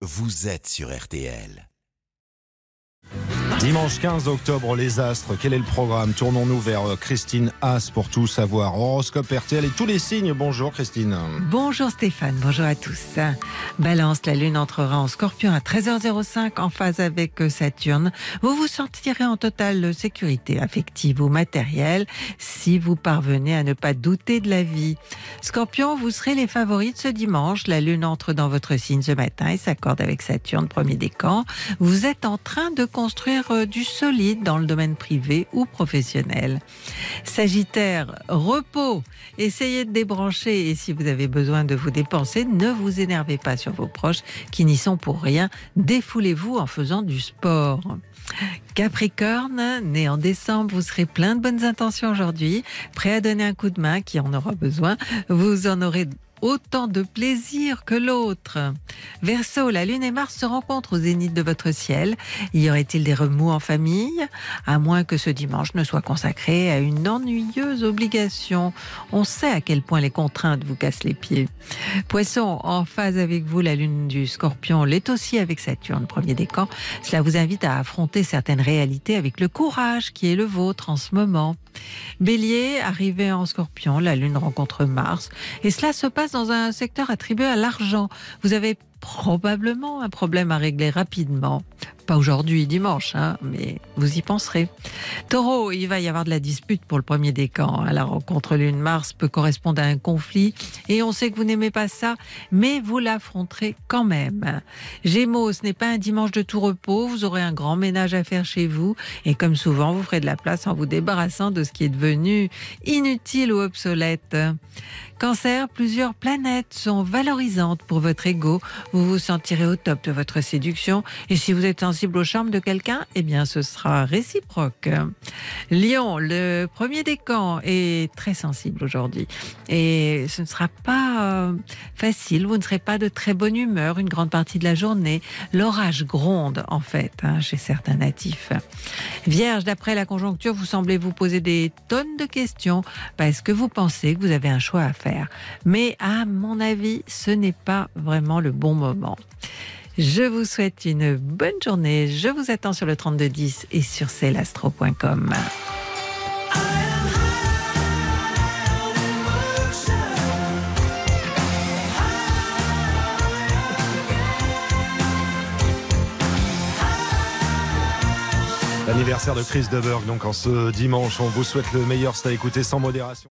vous êtes sur RTL. Dimanche 15 octobre, les astres, quel est le programme? Tournons-nous vers euh, Christine Haas pour tout savoir. Horoscope RTL et tous les signes. Bonjour Christine. Bonjour Stéphane, bonjour à tous. Balance, la lune entrera en scorpion à 13h05 en phase avec Saturne. Vous vous sentirez en totale sécurité affective ou matérielle si vous parvenez à ne pas douter de la vie. Scorpion, vous serez les favoris de ce dimanche. La lune entre dans votre signe ce matin et s'accorde avec Saturne, premier décan. Vous êtes en train de construire euh, du solide dans le domaine privé ou professionnel. Sagittaire, repos. Essayez de débrancher et si vous avez besoin de vous dépenser, ne vous énervez pas sur vos proches qui n'y sont pour rien. Défoulez-vous en faisant du sport. Capricorne, né en décembre, vous serez plein de bonnes intentions aujourd'hui, prêt à donner un coup de main qui en aura besoin. Vous en aurez autant de plaisir que l'autre. Verseau, la Lune et Mars se rencontrent au zénith de votre ciel. Y aurait-il des remous en famille? À moins que ce dimanche ne soit consacré à une ennuyeuse obligation. On sait à quel point les contraintes vous cassent les pieds. Poisson, en phase avec vous, la Lune du Scorpion l'est aussi avec Saturne, premier décan. Cela vous invite à affronter certaines réalités avec le courage qui est le vôtre en ce moment. Bélier, arrivé en Scorpion, la Lune rencontre Mars et cela se passe dans un secteur attribué à l'argent. Vous avez probablement un problème à régler rapidement. Pas aujourd'hui, dimanche, hein, mais vous y penserez. Taureau, il va y avoir de la dispute pour le premier décan. La rencontre Lune-Mars peut correspondre à un conflit et on sait que vous n'aimez pas ça, mais vous l'affronterez quand même. Gémeaux, ce n'est pas un dimanche de tout repos. Vous aurez un grand ménage à faire chez vous et comme souvent, vous ferez de la place en vous débarrassant de ce qui est devenu inutile ou obsolète. Cancer, plusieurs planètes sont valorisantes pour votre ego. Vous vous sentirez au top de votre séduction et si vous êtes sensible au charme de quelqu'un, eh bien ce sera réciproque. Lion, le premier décan est très sensible aujourd'hui et ce ne sera pas euh, facile. Vous ne serez pas de très bonne humeur une grande partie de la journée. L'orage gronde en fait hein, chez certains natifs. Vierge, d'après la conjoncture, vous semblez vous poser des tonnes de questions parce que vous pensez que vous avez un choix à faire. Mais à mon avis, ce n'est pas vraiment le bon moment. Je vous souhaite une bonne journée. Je vous attends sur le 3210 et sur celastro.com. L'anniversaire de Chris Deberg, donc en ce dimanche, on vous souhaite le meilleur, c'est à écouter sans modération.